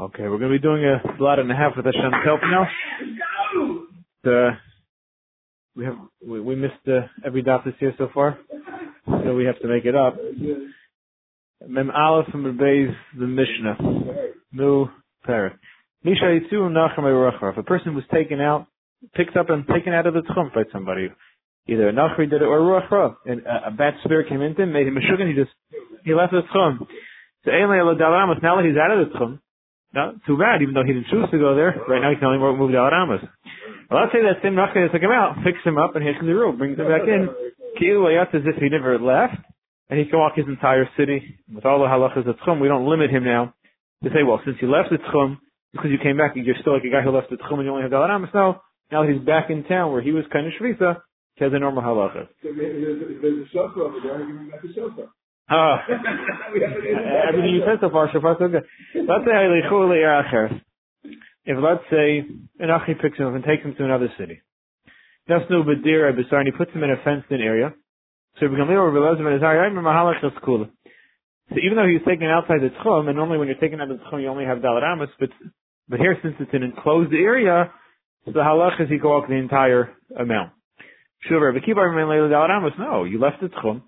Okay, we're going to be doing a lot and a half with Hashem help now. The, we have we, we missed uh, every dot this year so far, so we have to make it up. Mem Aleph from Rebbe's the Mishnah. New parak. Misha Yitzu Nachem If a person was taken out, picked up and taken out of the tchum by somebody, either a Nachri did it or Ruach and a, a bad spirit came into him, made him a sugar, he just he left the tchum. So now that he's out of the tchum, not too bad, even though he didn't choose to go there. Right now he can only move to Aramas. Well, let's say that same Nachri took him out, fixed him up, and here's the rule, brings him back in. Ki'il as if he never left, and he can walk his entire city with all the halachas of tchum. We don't limit him now to say, well, since you left the tchum, because you came back, you're still like a guy who left the tchum and you only have Dalad Amos. No, now that he's back in town where he was kind of shvisa, he has a normal halacha. There's a sofa over there, give him back a sofa. Ah, everything you said so far, so far so good. Let's say if let's say an achi picks him up and takes him to another city, that's no bedira besar, and he puts him in a fenced-in area. So So even though he was taken outside the tchum, and normally when you're taken out of the tchum, you only have dalaramas, but but here since it's an enclosed area, so the halach is he go up the entire amount. No, you left the tchum.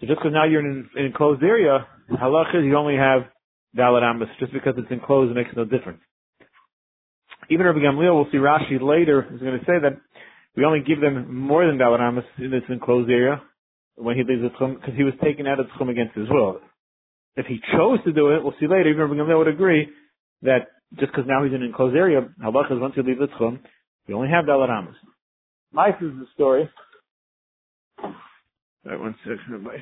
So just because now you're in an enclosed area, halach is you only have dalaramas. Just because it's enclosed makes no difference. Even Rabbi Gamliel, we'll see Rashi later, is going to say that we only give them more than dalaramas in this enclosed area when he leaves the tchum, because he was taken out of tchum against his will. If he chose to do it, we'll see later, even Rabbi Gamliel would agree that just because now he's in an enclosed area, halach is once you leave the tchum, you only have dalaramas. Mice is the story. Right, one second, mice.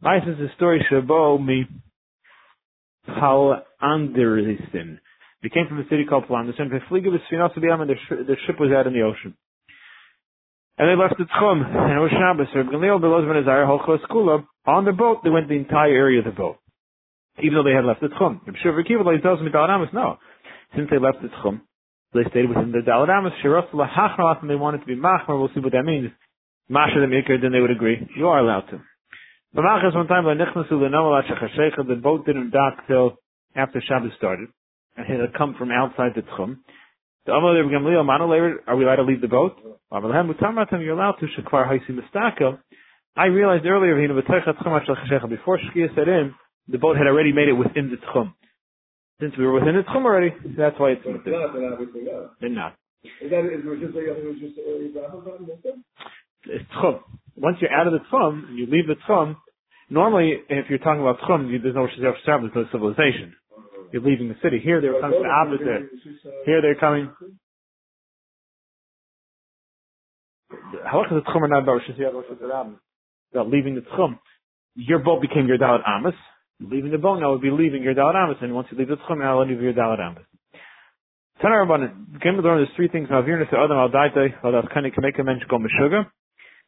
Mice is the story Shabo me Pal Anderisen. We came from a city called Planderson. The the ship was out in the ocean. And they left the Tchum, and it was Shabbos. Reb Gamliel Belozman Azar Holchos Kula. On the boat, they went the entire area of the boat, even though they had left the Tchum. Reb Shur Kiva tells me Daladamas, no. Since they left the Tchum, they stayed within the Daladamas. Shiros Lahachmalas, and they wanted to be Machmar. We'll see what that means. Masha the Mikr, then they would agree. You are allowed to. But Machas one time, the boat didn't dock till after Shabbos started, and it had come from outside the Tchum. The Amal Rebbe Gamliel, are we allowed to leave the boat? You're allowed to Shakvar Haisi Mistaka. I realized earlier, before Shkia set in, the boat had already made it within the Tchum. Since we were within the Tchum already, that's why it's the They're not. Is that, is it just, it was just, it's Tchum. Once you're out of the Tchum, and you leave the Tchum, normally, if you're talking about Tchum, there's no there's no civilization you're leaving the city. Here they're coming the opposite. Here they're coming. Halakha the tchum are not about about leaving the tchum. Your boat became your dalat amas. Leaving the boat now would be leaving your dalat amas, and once you leave the tchum, now leave your dalat amas. Tanar Rabbanan, came to learn there's three things. Mavir to Adam al Daite, Vadas Kani can make a mensch go meshuga,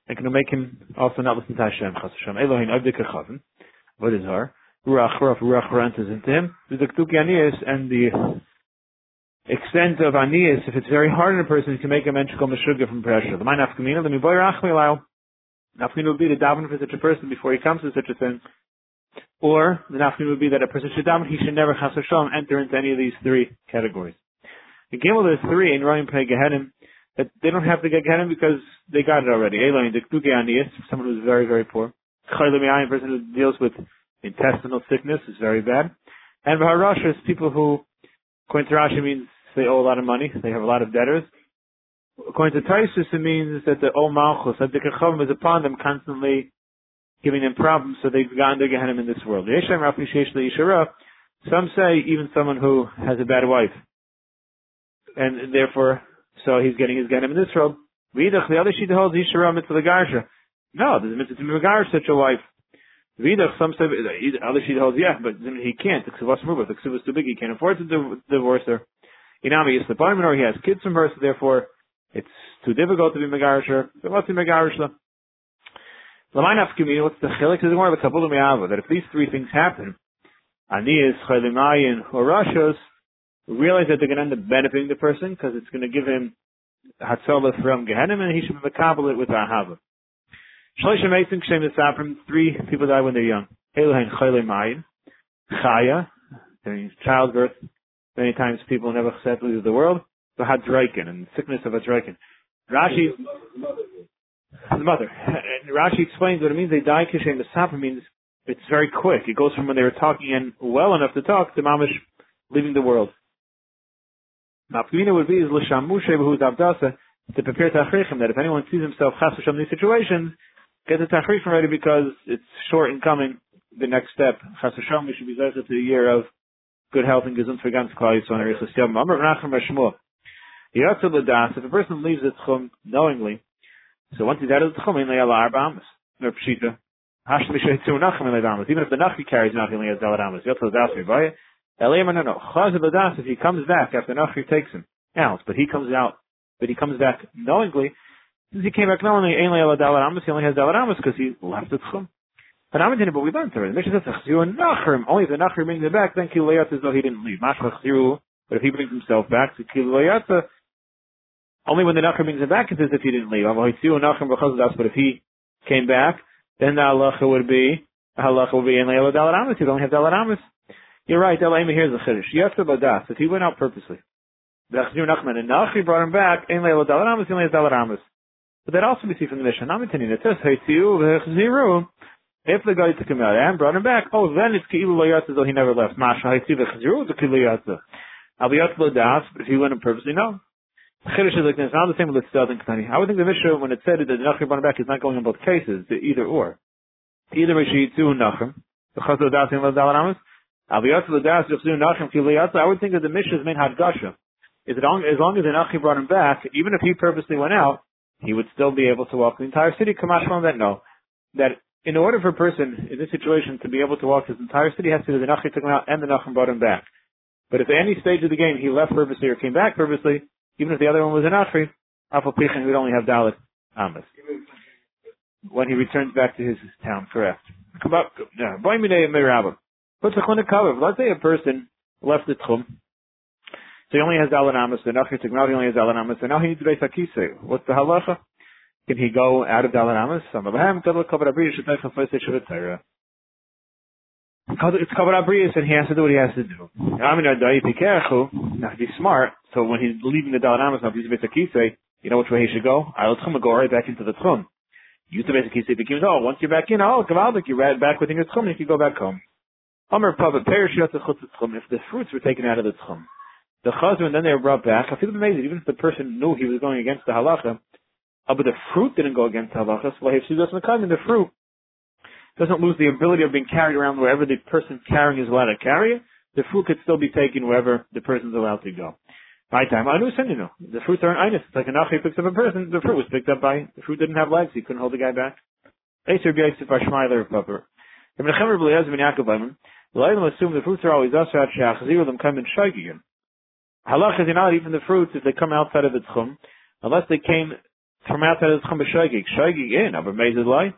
and can make him also not listen to Hashem. Chas Hashem. Elohim Abdika Chavin. What is her? Ruach Ruach Ruach enters into him. The Ktuki Anias and the extent of Anias, if it's very hard on a person, to make a mensch come sugar from pressure. The mind afkamina, the miboy rachmi Nafkin would be to daven for such a person before he comes to such a thing. Or the nafkin would be that a person should daven, he should never chas Hashem enter into any of these three categories. The Gimel, there's three in Royim Pei Gehenim that they don't have to get Gehenim because they got it already. Elohim, the Ktuki Anias, someone who's very, very poor. Chaylim a person who deals with intestinal sickness is very bad. And Vaharasha is people who, according to Rashi, means they owe a lot of money, they have a lot of debtors. According to Taisus, it means that the O Malchus, that the Kachavim is upon them constantly giving them problems, so they've gotten to Gehenna in this world. Some say even someone who has a bad wife, and therefore, so he's getting his Gehenna in this world. The other sheet holds Yishara mitzvah the Garsha. No, there's a mitzvah to such a wife. Vidach, some say, other sheet holds, yeah, but he can't. The ksuvas move. The too big. He can't afford to divorce her. Inami is the or he has kids from her, so therefore it's too difficult to be megarisher. So what's the megarishla? What's the chilik? There's more of a couple of that if these three things happen, Anias, Chalimayin, or Rashos, realize that they're going to end up benefiting the person because it's going to give him Hatzalah from Gehenim, and he should be it with Ahava. Shloisha Mason Kshem Esaprim, three people die when they're young. Elohen Chayle Mayin, Chaya, during childbirth, many times people never said leave the world, so had Draikin, and sickness of a Draikin. Rashi, the mother. And Rashi explains what it means they die Kishem Esaprim means it's very quick. It goes from when they were talking and well enough to talk to Mamish leaving the world. Mafkina would be is l'shamushe b'hu davdasa to prepare tachrichem that if anyone sees himself chas in these situations, get the tachrichem ready because it's short in coming. The next step, chas we should be zeichet to a year of good health and gesund for ganz klal yisrael and erichus yom. Amar v'nachem ha'shmuah. Yatzel l'das, if a person leaves the tchum knowingly, so once he's out of the tchum, in le'ala arba amas, nor pshita, hashtem yishaitzu nachem in le'damas, even if the nachi carries not in le'ala damas, yatzel l'das v'vaya, Eliyam no no. Chaz if he comes back after Nachri takes him out, but he comes out, but he comes back knowingly, since he came back knowingly, he only has Dalaramas because he left the Tchum. But we learned already. The mission says Nachrim. Only if the Nachrim brings him back, then Kilayat as though he didn't leave. Mashach but if he brings himself back, to Kilayat, only when the Nachrim brings him back, it's as if he didn't leave. But if he came back, then the halacha would be, the halacha would be in Leila Dalaramas. You don't have Dalaramas. You're right, Elaima here's the chiddush. Yetzer badas, if he went out purposely. Nachman and Nachi brought him back, Ein Leila Dalaramas, Ein Leila Dalaramas. But that also we see from the Mishnah, Namitanin, it says, if the guy took him out and brought him back, oh, then it's Ki'ilu Layatza, though he never left. Masha Heitziu v'chziru, the Ki'ilu Layatza. Al Yetzer badas, if he went in purposely, no. The chiddush is like not the same with the and Ketani. I would think the Mishnah, when it said that the Nachi brought him back, is not going on both cases, the either or. Either Rishitzu Nachem, the Chazal Das and Dalaramas, I would think that the Mishnah's main hadgasha is that as long as the Nachi brought him back, even if he purposely went out, he would still be able to walk the entire city. Kamash from that no, that in order for a person in this situation to be able to walk his entire city, has to be the Nachi took him out and the Nachim brought him back. But if at any stage of the game he left purposely or came back purposely, even if the other one was a Nachi, Alpha Pichin would only have Dalit Amas. When he returns back to his town, correct. The? Let's say a person left the tchum, so he only has dalanamas, the nachir now he only has dalanamas, and now he needs base akise. What's the halacha? Can he go out of dalanamas? Some It's covered abriyas, and he has to do what he has to do. Now he's smart, so when he's leaving the he's base akise, you know which way he should go? I'll tchum go right back into the tchum. Use the basic akise, because oh, once you're back in, oh, gavaldik, you're right back within your tchum, and you can go back home. Amr Pava Perishot If the fruits were taken out of the tchum, the chazar and then they were brought back. I feel amazing. Even if the person knew he was going against the halacha, uh, but the fruit didn't go against the halacha. So the fruit doesn't lose the ability of being carried around wherever the person carrying is allowed to carry it. The fruit could still be taken wherever the person's allowed to go. My time, know. The fruits are an inus. It's like a nachi picks up a person. The fruit was picked up by the fruit didn't have legs. He couldn't hold the guy back. The Leilim assume the fruits are always shaygigim. Halach is not even the fruits if they come outside of the tchum, unless they came from outside of the tchum b'shaygig. Shaygig in, aber mezid lai.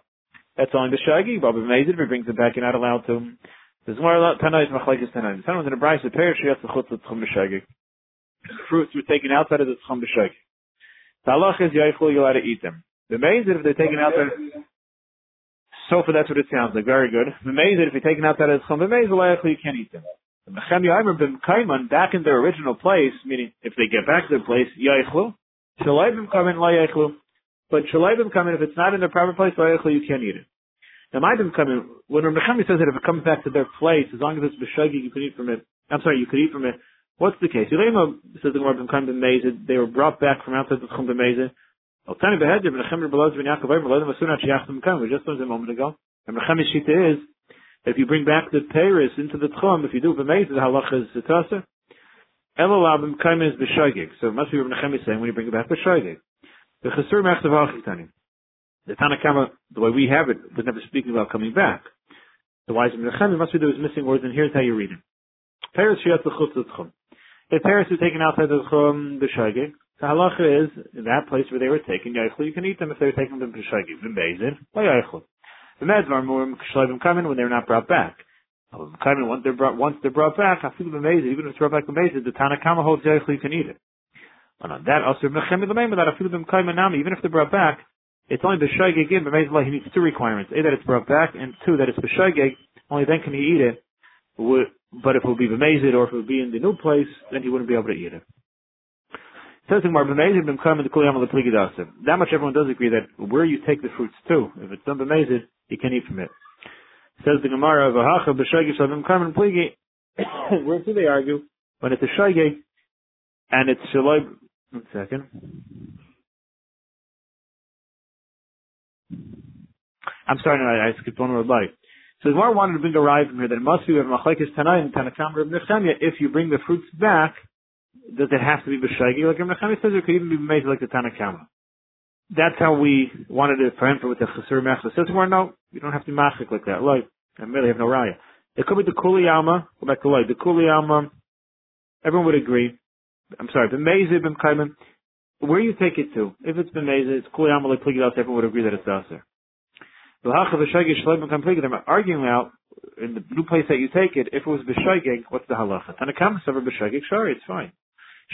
That's only the shaygig, but mezid, if he brings it back, you're not allowed to. There's more Tanai is machlekes Tanai. Someone's in a brayse, the perish, to chutz the tchum b'shaygig. Fruits were taken outside of the tchum b'shaygig. The halach is yaichul, you're allowed to eat them. The mezid, if they're taken outside so far, that's what it sounds like. Very good. The Amazing if you're taking out that as chum you can't eat them. The Mechem Yaimer bim Kaiman back in their original place, meaning if they get back to their place, Yaichlu. Shalai bim Kaiman la Yaichlu. But Shalai bim Kaiman, if it's not in their proper place, la Yaichlu, you can't eat it. Now my Kaiman, when Mechem says that if it comes back to their place, as long as it's Beshagi, you can eat from it. I'm sorry, you could eat from it. What's the case? Yulema says the word bim Kaiman they were brought back from outside the Chum b'mezid, we just learned a moment ago. And Mechem's Shita is, if you bring back the Paris into the Tchum, if you do B'meiz, the halacha is Zitasa. Elalabim Kaim is B'shoigig. So it must be Mechem saying when you bring it back B'shoigig. The Chesur Mechtav Achitani. The Tanakama, the way we have it, was never speaking about coming back. The wise Mechem must be there was missing words, and here's how you read it. Paris Shiat L'chutz L'tchum. If Paris is taken outside the Tchum, B'shoigig, the halacha is, in that place where they were taken, Yaichlu, you can eat them if they were taken from Peshagim, from Bezin, by Yaichlu. The Medvar Murim Kshlavim coming when they're not brought back. Coming once they're brought, once they're brought back, feel amazing, even if it's brought back Bezin, the Tanakama holds Yaichlu, you can eat it. Oh, no, that also Mechem Lemema that Afilu Bim Kaima Nami, even if they're brought back, it's only B'Shaygeg in, but he needs two requirements. A, that it's brought back, and two, that it's B'Shaygeg, only then can he eat it. But if it will be B'Mezid or if it will be in the new place, then he wouldn't be able to eat it. That much everyone does agree that where you take the fruits to, if it's done B'Mezid, you can eat from it. Says the Gemara, V'Hacha B'Shaygeg Shavim Kaima Pligi. Where do they argue? When it's a and it's Shaloi, one second. I'm sorry, I, I skipped one word light. So the Gemara wanted to bring a ride from here that it must be with Machlekes Tanai and Tanakam Reb Nechemia. If you bring the fruits back, does it have to be b'shagi? Like Reb Nechemia says, it could even be made like the Tanakama. That's how we wanted to prevent with the Chesur Mechla. Says Gemara, no, you don't have to machik like that. Like, I really have no raya. It could be the Kuliyama, go back to light, the Kuliyama, everyone would agree. I'm sorry, the Mezib and Kaiman, where you take it to. If it's it's Kuliyama like Pligidas, everyone would agree that it's Aser. They're arguing out in the new place that you take it. If it was b'shaygeg, what's the halacha? Tanakam savar b'shaygeg, sorry, it's fine.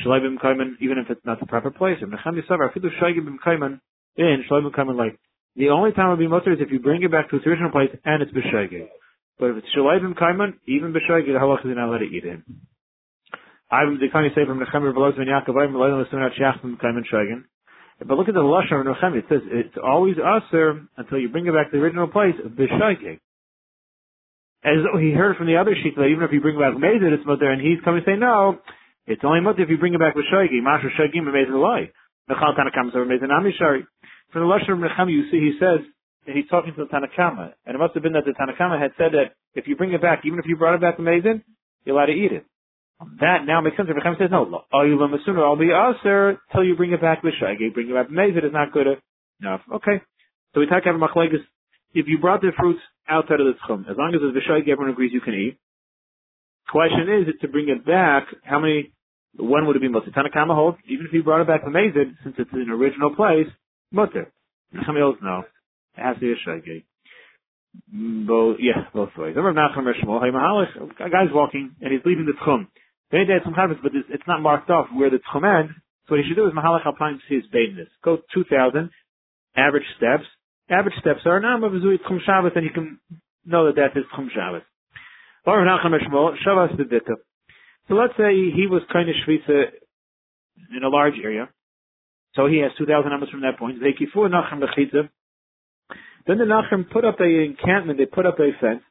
Shalai b'mkaiman, even if it's not the proper place. If necham yisavar, afidu shaygeg b'mkaiman, in shalai b'mkaiman, like the only time it would be mutter is if you bring it back to its original place and it's b'shaygeg. But if it's shalai b'mkaiman, even b'shaygeg, the halacha is not let it eat in. I would say from Nechem Revelos ben Yaakov. But look at the lashon of Nochem. It says it's always aser until you bring it back to the original place. B'shaykeg. As though he heard from the other sheet that even if you bring back mezid, it's mutter, and he's coming to say no. It's only mutter if you bring it back b'shaykeg. Masher shaygim b'mezid loy. Nechal tanakam so b'mezid amishari. From the lashon of Nochem, you see he says he's talking to the Tanakama, and it must have been that the Tanakama had said that if you bring it back, even if you brought it back amazing, you're allowed to eat it. That now makes sense. Rebbe says, no, is sooner I'll be aser till you bring it back l'shagig. Bring it back mezid is not good enough. Okay. So we talk about machlegas. If you brought the fruits outside of the tchum, as long as it's v'shagig, everyone agrees you can eat. Question is, is to bring it back, how many, when would it be mutter? Tanakama holds, even if you brought it back mezid, since it's an original place, mutter. Nachami holds no. It has to be a shagig. Mm, both, yeah, both ways. A guy's walking and he's leaving the tchum. They did some harvest, but it's, it's not marked off where the tchum. So what he should do is mahalach alpine to his badeness. Go 2,000, average steps. Average steps are now of zui tchum Shabbos, and you can know that that is tchum Shabbos. So let's say he was kind of shvisa in a large area. So he has 2,000 numbers from that point. Then the Nachem put up a encampment, they put up a fence.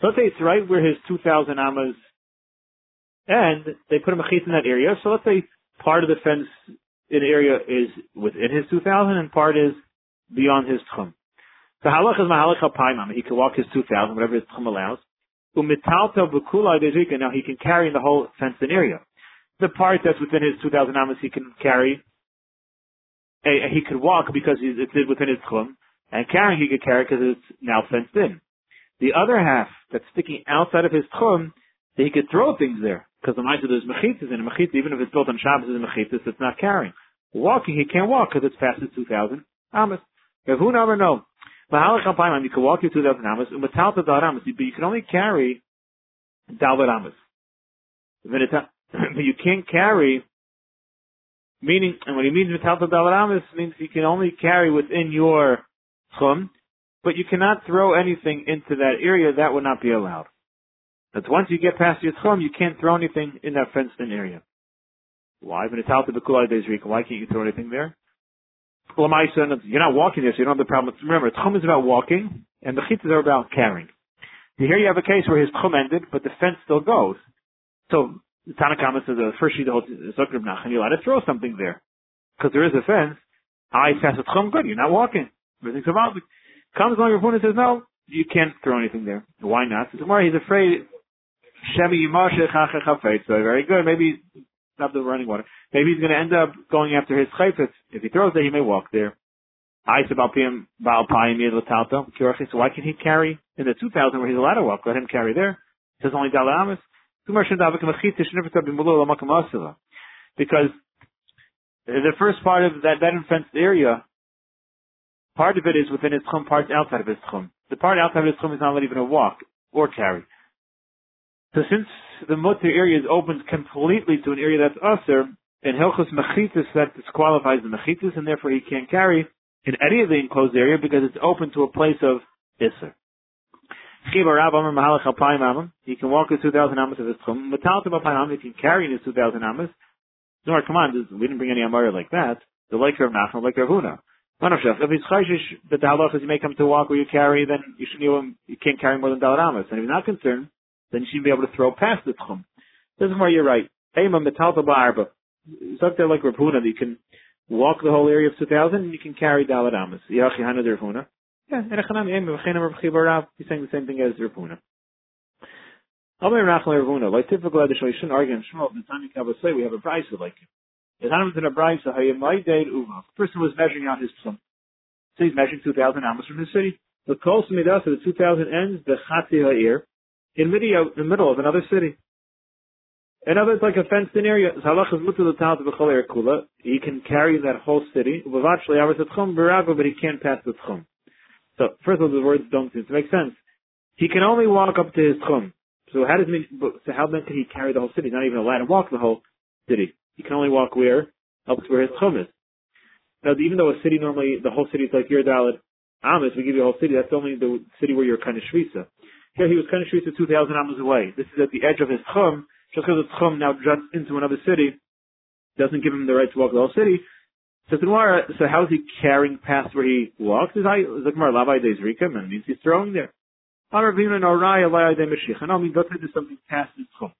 So let's say it's right where his 2,000 amas and they put a machit in that area. So let's say part of the fence in area is within his 2,000 and part is beyond his tchum. So halach is mahalach al He can walk his 2,000, whatever his tchum allows. Umitalta dezrika. Now he can carry in the whole fenced in area. The part that's within his 2,000 amas he can carry. Eh, he could walk because it's within his tchum. And carrying he could carry because it's now fenced in. The other half that's sticking outside of his tchum, he could throw things there. Because the Maisa there's mechitzas, and a mechitza, even if it's built on Shabbos, is a mechitzas, it's not carrying. Walking, he can't walk because it's past the 2,000 amas. Who never know? You can walk your 2,000 amas, umatalta dal amas, but you can only carry dalvat amas. But you can't carry, meaning, and what he means metalta dalvat amas means you can only carry within your chum, but you cannot throw anything into that area, that would not be allowed. That once you get past tchum, you can't throw anything in that fenced-in area. Why? When it's out to the kulai why can't you throw anything there? You're not walking there, so you don't have the problem. Remember, tchum is about walking, and the chitzas are about carrying. Here you have a case where his tchum ended, but the fence still goes. So the Tanakama says the first sheet holds uh, Zukrib Nachan, you're allowed to throw something there. Because there is a fence. I pass a tchum, good, you're not walking. Everything's about Comes along your opponent says, no, you can't throw anything there. Why not? Tomorrow he's afraid Shemi very good. Maybe not the running water. Maybe he's going to end up going after his chayfetz. If he throws there, he may walk there. I why can he carry in the 2000 where he's allowed to walk? Let him carry there. It says only Because the first part of that, that fenced area, part of it is within his chum, part outside of his chum. The part outside of his chum is not even a walk or carry. So since the mutter area is opened completely to an area that's usher, in Hilchus Mechitis that disqualifies the Mechitis, and therefore he can't carry in any of the enclosed area because it's open to a place of Isser. He can walk his 2,000 amas of his chum. He can carry in his 2,000 amas. No, come on, we didn't bring any amara like that. The like of Nachman, like Rav Huna. If he's chayshish that the halachas you may come to walk where you carry, then you shouldn't you can't carry more than dalad amas. And if he's not concerned, then you shouldn't be able to throw past the tchum. This is where you're right. Ema metalta ba'arba. There like that you can walk the whole area of 2,000 and you can carry dalad amas. Yachi hana Rav Huna. Yeah, and Echanam Ema v'chenem Rav. He's saying the same thing as Rav Huna. Amir Rachel Rav Huna. Like typical Edish, you shouldn't argue in Shmuel. The time you say we have a price like it. It happened in a brayso hayamaydei uva. The person was measuring out his plum. So he's measuring 2,000 amos from his city. The kol midah, so the 2,000 ends the chati ha'ir in the middle of another city. In other words, like a fenced in area, er he can carry that whole city, but he can't pass the tchum. So, first of all, the words don't seem to make sense. He can only walk up to his tchum. So how does so how then can he carry the whole city? Not even allowed to walk the whole city. He can only walk where? Up to where his tchum is. Now, even though a city normally, the whole city is like your Dalit Amos, we give you a whole city, that's only the city where you're kind of Shvisa. Here he was kind of Shvisa 2,000 Amos away. This is at the edge of his tchum, just because the tchum now juts into another city, doesn't give him the right to walk the whole city. So so how is he carrying past where he walks? Is Zakmar Labai Deis Rikam, and means he's throwing there. And I mean, doesn't do something past his tchum.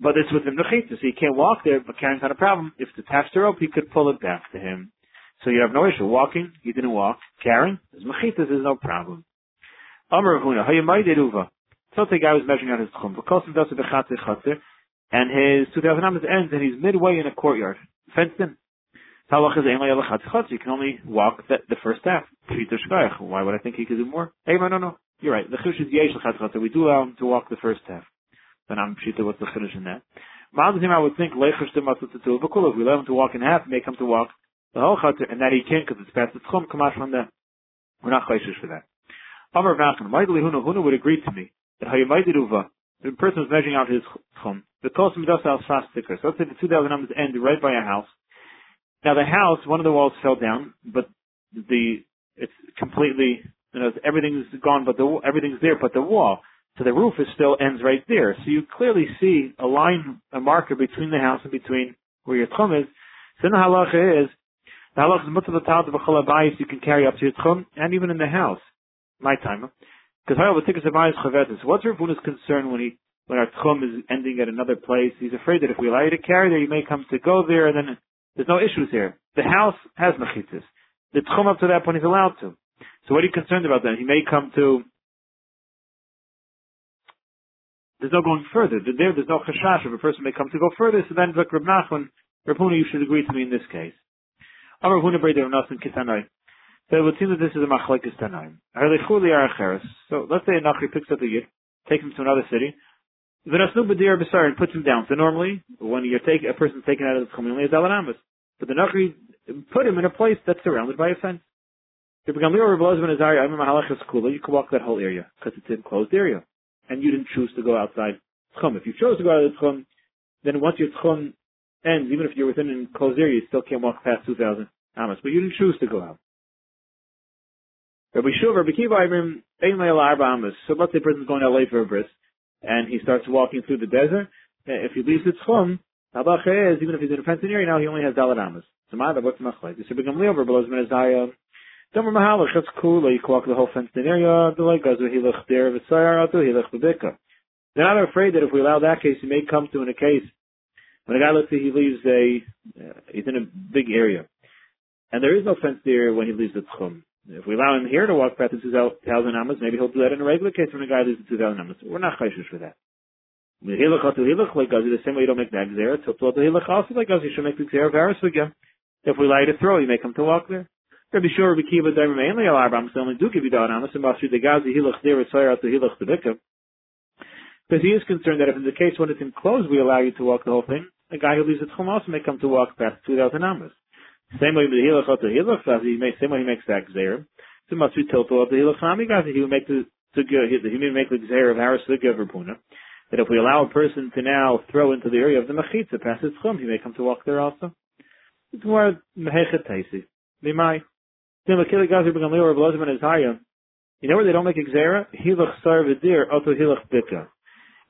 But it's within the chita, so he can't walk there, but carrying's not a problem. If it's attached to rope, he could pull it back to him. So you have no issue. Walking, he didn't walk. Carrying, his mechitas is no problem. Amar Huna, Hayamai Deruva. So the guy was measuring out his tchum. Chatzir. And his 2,000 amas ends, and he's midway in a courtyard. Fenced in. Talach is ain't like You can only walk the, the first half. Why would I think he could do more? Hey, no, no. You're right. The chush is yesh We do allow him to walk the first half then I'm pshita what's the finish in that. Ma'adim I would think leichash to But If we let him to walk in half, make him to walk the whole chater, and that he can't because it's past the tchum. Out from that. We're not chayshish for that. Amar Vachan, Maidli Huna Huna would agree to me that Hayamaidi Ruva, the person is measuring out his tchum. The Kos Midas al. So let's say the two thousand numbers end right by a house. Now the house, one of the walls fell down, but the it's completely you know everything's gone, but the everything's there, but the wall. So the roof is still ends right there. So you clearly see a line, a marker between the house and between where your tchum is. So the halacha is, the halacha is of a you can carry up to your tchum, and even in the house. My time. Because chavetis. What's Rav Huna's concern when he, when our tchum is ending at another place? He's afraid that if we allow you to carry there, you may come to go there, and then there's no issues here. The house has mechitzis. The tchum up to that point is allowed to. So what are you concerned about then? He may come to there's no going further. There, there's no chashash if a person may come to go further. So then, like Reb Nachman, Reb you should agree to me in this case. So it would seem that this is a machlekes tanaim. So let's say a nachri picks up the yid, takes him to another city. V'nasnu b'dir b'sar and puts him down. So normally, when you're taking a person's taken out of the community, it's alanamas. But the nachri put him in a place that's surrounded by a fence. You can walk that whole area because it's an enclosed area and you didn't choose to go outside Tchum. If you chose to go out of the Tchum, then once your Tchum ends, even if you're within an enclosed area, you still can't walk past 2,000 Amos, but you didn't choose to go out. Rabbi Shuv, Rabbi Kiva, Arba So let's say a person's going to LA for a bris, and he starts walking through the desert. Eh, if he leaves the Tchum, is, even if he's in a fenced area, now he only has Dalat Amos. So Ma'ada, what's Machlai? This should become Leover, but Lozman Azaya, Domer Mahalach, that's cool, you can walk the whole fenced in area, the like Gazu Hilach there, V'Sayar Atu Hilach B'Bika. They're not afraid that if we allow that case, he may come to in a case when a guy, let's say he leaves a, uh, he's in a big area, and there is no fenced area when he leaves the Tchum. If we allow him here to walk past the 2,000 amas, maybe he'll do that in a regular case when a guy the 2,000 amas. We're not chayshish for that. Hilach Atu Hilach like Gazu, the same way you don't make that Gzera, Tiltul Atu Hilach also like Gazu, you should make the Gzera of Haris again. If we you to throw, you may come to walk there. Rabbi Shur, Rabbi Kiva, Daimer, mainly al Arbam, so only do give you Da'an Amos, and Masri the Gazi, Hilach, there, Tzayar, to Hilach, the Bikah. Because he is concerned that if in the case when it's enclosed, we allow you to walk the whole thing, a guy who leaves the Tchum also may come to walk past 2,000 Amos. Same way with the Hilach, to Hilach, he makes, same way he makes that Gzer. So Masri Tilto of the Hilach, Nami Gazi, he will make the, to he may make the Gzer of Haris, the Giver Puna. that if we allow a person to now throw into the area of the mechitza past his chum, he may come to walk there also. It's more mehechet taisi. Limai. You know where they don't make exera? Hilach sar v'dir, oto hilach bika.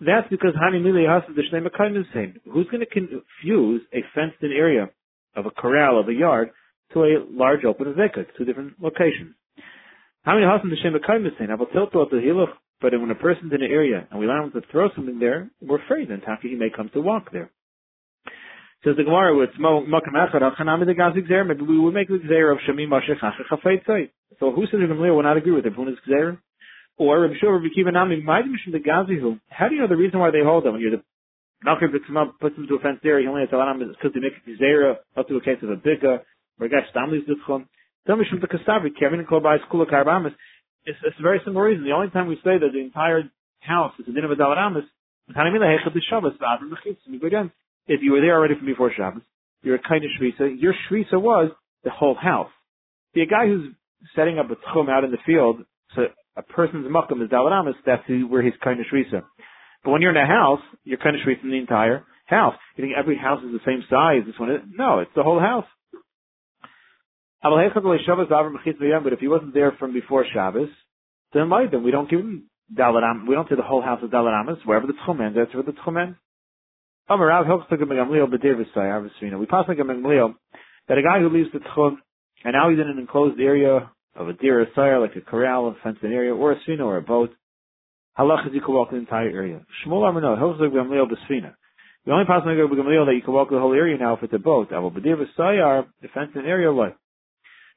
That's because Hani Mili Hasid the Shnei saying, who's going to confuse a fenced-in area of a corral, of a yard, to a large open Vekah, two different locations? How many Hasid the saying, I will tell to Hilach, but when a person's in an area and we allow him to throw something there, we're afraid then Taki he may come to walk there. Says the Gemara, it's Makam Echad, Achanami the Gazi Gzer, maybe we would make the Gzer of Shemi Mashech Hachach Hafeitzai. So who says the Gemara will not agree with it? Who is Gzer? Or Rabbi Shua Rabbi Kiva Nami, the Gazihu. How do you know the reason why they hold them? When you're the Malchim puts him to fenced area, he only has him because they make a Gzera up to a case of a Bika, guy Stamli's Duchon. Me from the Kasavi, Kevin and Kolbai Skula Karbamis. It's, it's a very simple reason. The only time we say that the entire house is a din of a Dalaramis, if you were there already from before Shabbos, you're a kind of shvisa. Your shvisa was the whole house. A guy who's setting up a tchum out in the field, so a person's makam is dalaramis, that's where he's kind of shvisa. But when you're in a house, you're kind of shvisa in the entire house. You think every house is the same size? This one is? No, it's the whole house. But if he wasn't there from before Shabbos, then why then we don't give him dalaram. We don't say the whole house is dalaramis. Wherever the tchum ends, that's where the tchum ends. We pass like a Megamliel that a guy who leaves the tchum and now he's in an enclosed area of a deer or like a corral, a fenced area, or a svina or a boat. Halach is you can walk the entire area. Shmuel Armano, Hilchzog Gamliel Besvina. The only possible Gamliel that you can walk the whole area now if it's a boat. Aval Badir V'Sayar, the fenced area, what?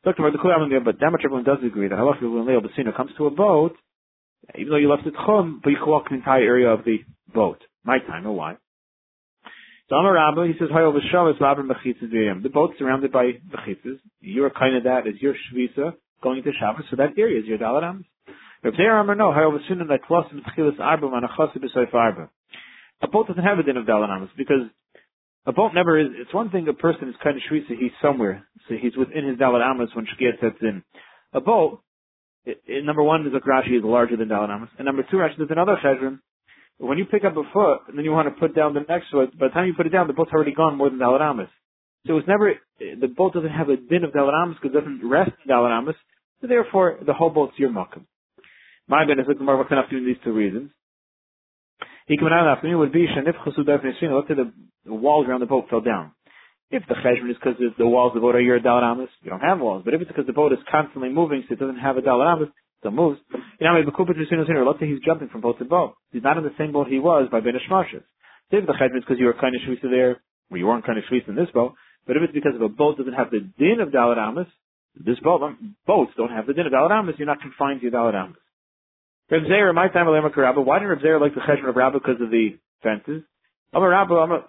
Dr. Mardukul but everyone does agree that Halach Gamliel Besvina comes to a boat, even though you left the tchum, but you can walk the entire area of the boat. My time, or why? So Amar Rabba, he says, Hayol V'Shavas Laban Bechitzes V'yam. The boat's surrounded by Bechitzes. You're kind of that as your Shvisa going to Shabbos, so that area is your Dalarams. Rav Zeir Amar no, Hayol V'Sunan Like Klosim Tchilas Arba Manachasi B'Soif Arba. A boat doesn't have a din of Dalarams because a boat never is, it's one thing a person is kind of Shvisa, he's somewhere, so he's within his Dalarams when Shkia sets in. A boat, it, it, number one, is a Rashi is larger than Dalarams, and number two, actually, there's another Cheshvan, when you pick up a foot and then you want to put down the next foot, by the time you put it down, the boat's already gone more than the So it's never, the boat doesn't have a din of the Alaramas because it doesn't rest the so therefore the whole boat's your makam. My ben is looking more enough doing these two reasons. He came out after me would be. Let's say the, walls around the boat fell down. If the cheshbon is because the walls of the boat are your dalaramas, you don't have walls. But if it's because the boat is constantly moving, so it doesn't have a dalaramas, still moves. You know, let's say he's jumping from boat to boat. He's not in the same boat he was by Ben Ishmashis. If the chedron is because you were kind of shvisa there, or you weren't kind of shvisa in this boat, but if it's because of a boat doesn't have the din of Dalit Amas, this boat, boats don't have the din of Dalit Amas, you're not confined to your Dalit Amas. Reb Zera, my time, Alema Karabba, why didn't Reb Zera like the chedron of Rabba because of the fences? Aber Rabba, uh,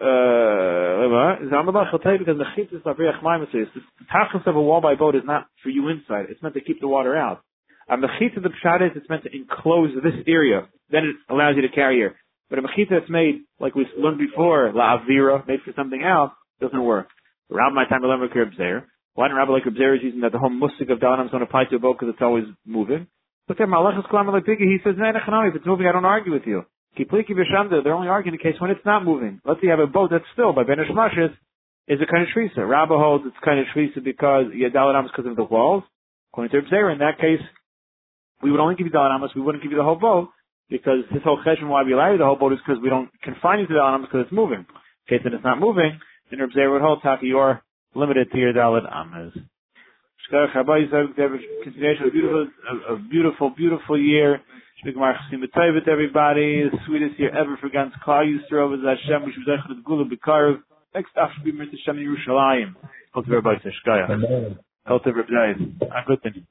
I'll tell you because the chitzis of Riach Maimasis, the tachlis of a wall by boat is not for you inside, it's meant to keep the water out. A mechita the pshat is it's meant to enclose this area. Then it allows you to carry here. But a mechita that's made, like we learned before, la avira, made for something else, doesn't work. Rabbi my time Reb there. Why didn't Rabbi like Reb is using that the whole musik of Dalanam is going to apply to a boat because it's always moving? But there, Malachas Kalam he says, no, if it's moving, I don't argue with you. Kipliki Vishanda, they're only arguing in the case when it's not moving. Let's say you have a boat that's still by Benish Mashis, is a kind of shvisa. Rabbi holds it's kind of shvisa because is because of the walls. According to Reb in that case, we would only give you Amos, we wouldn't give you the whole boat, because this whole cheshbon why we allow you the whole boat is because we don't confine you to Amos because it's moving. In case that it's not moving, then Reb Zera would hold Taki, you're limited to your Dalit Amas. Continuation of a beautiful, beautiful, beautiful year. everybody. The sweetest year ever for Gans Klal Yisrael was Hashem, which was Echad Gula B'Karv. Next after we meet Hashem Yerushalayim. Hope everybody says Shkaya. Hope everybody. Good thing.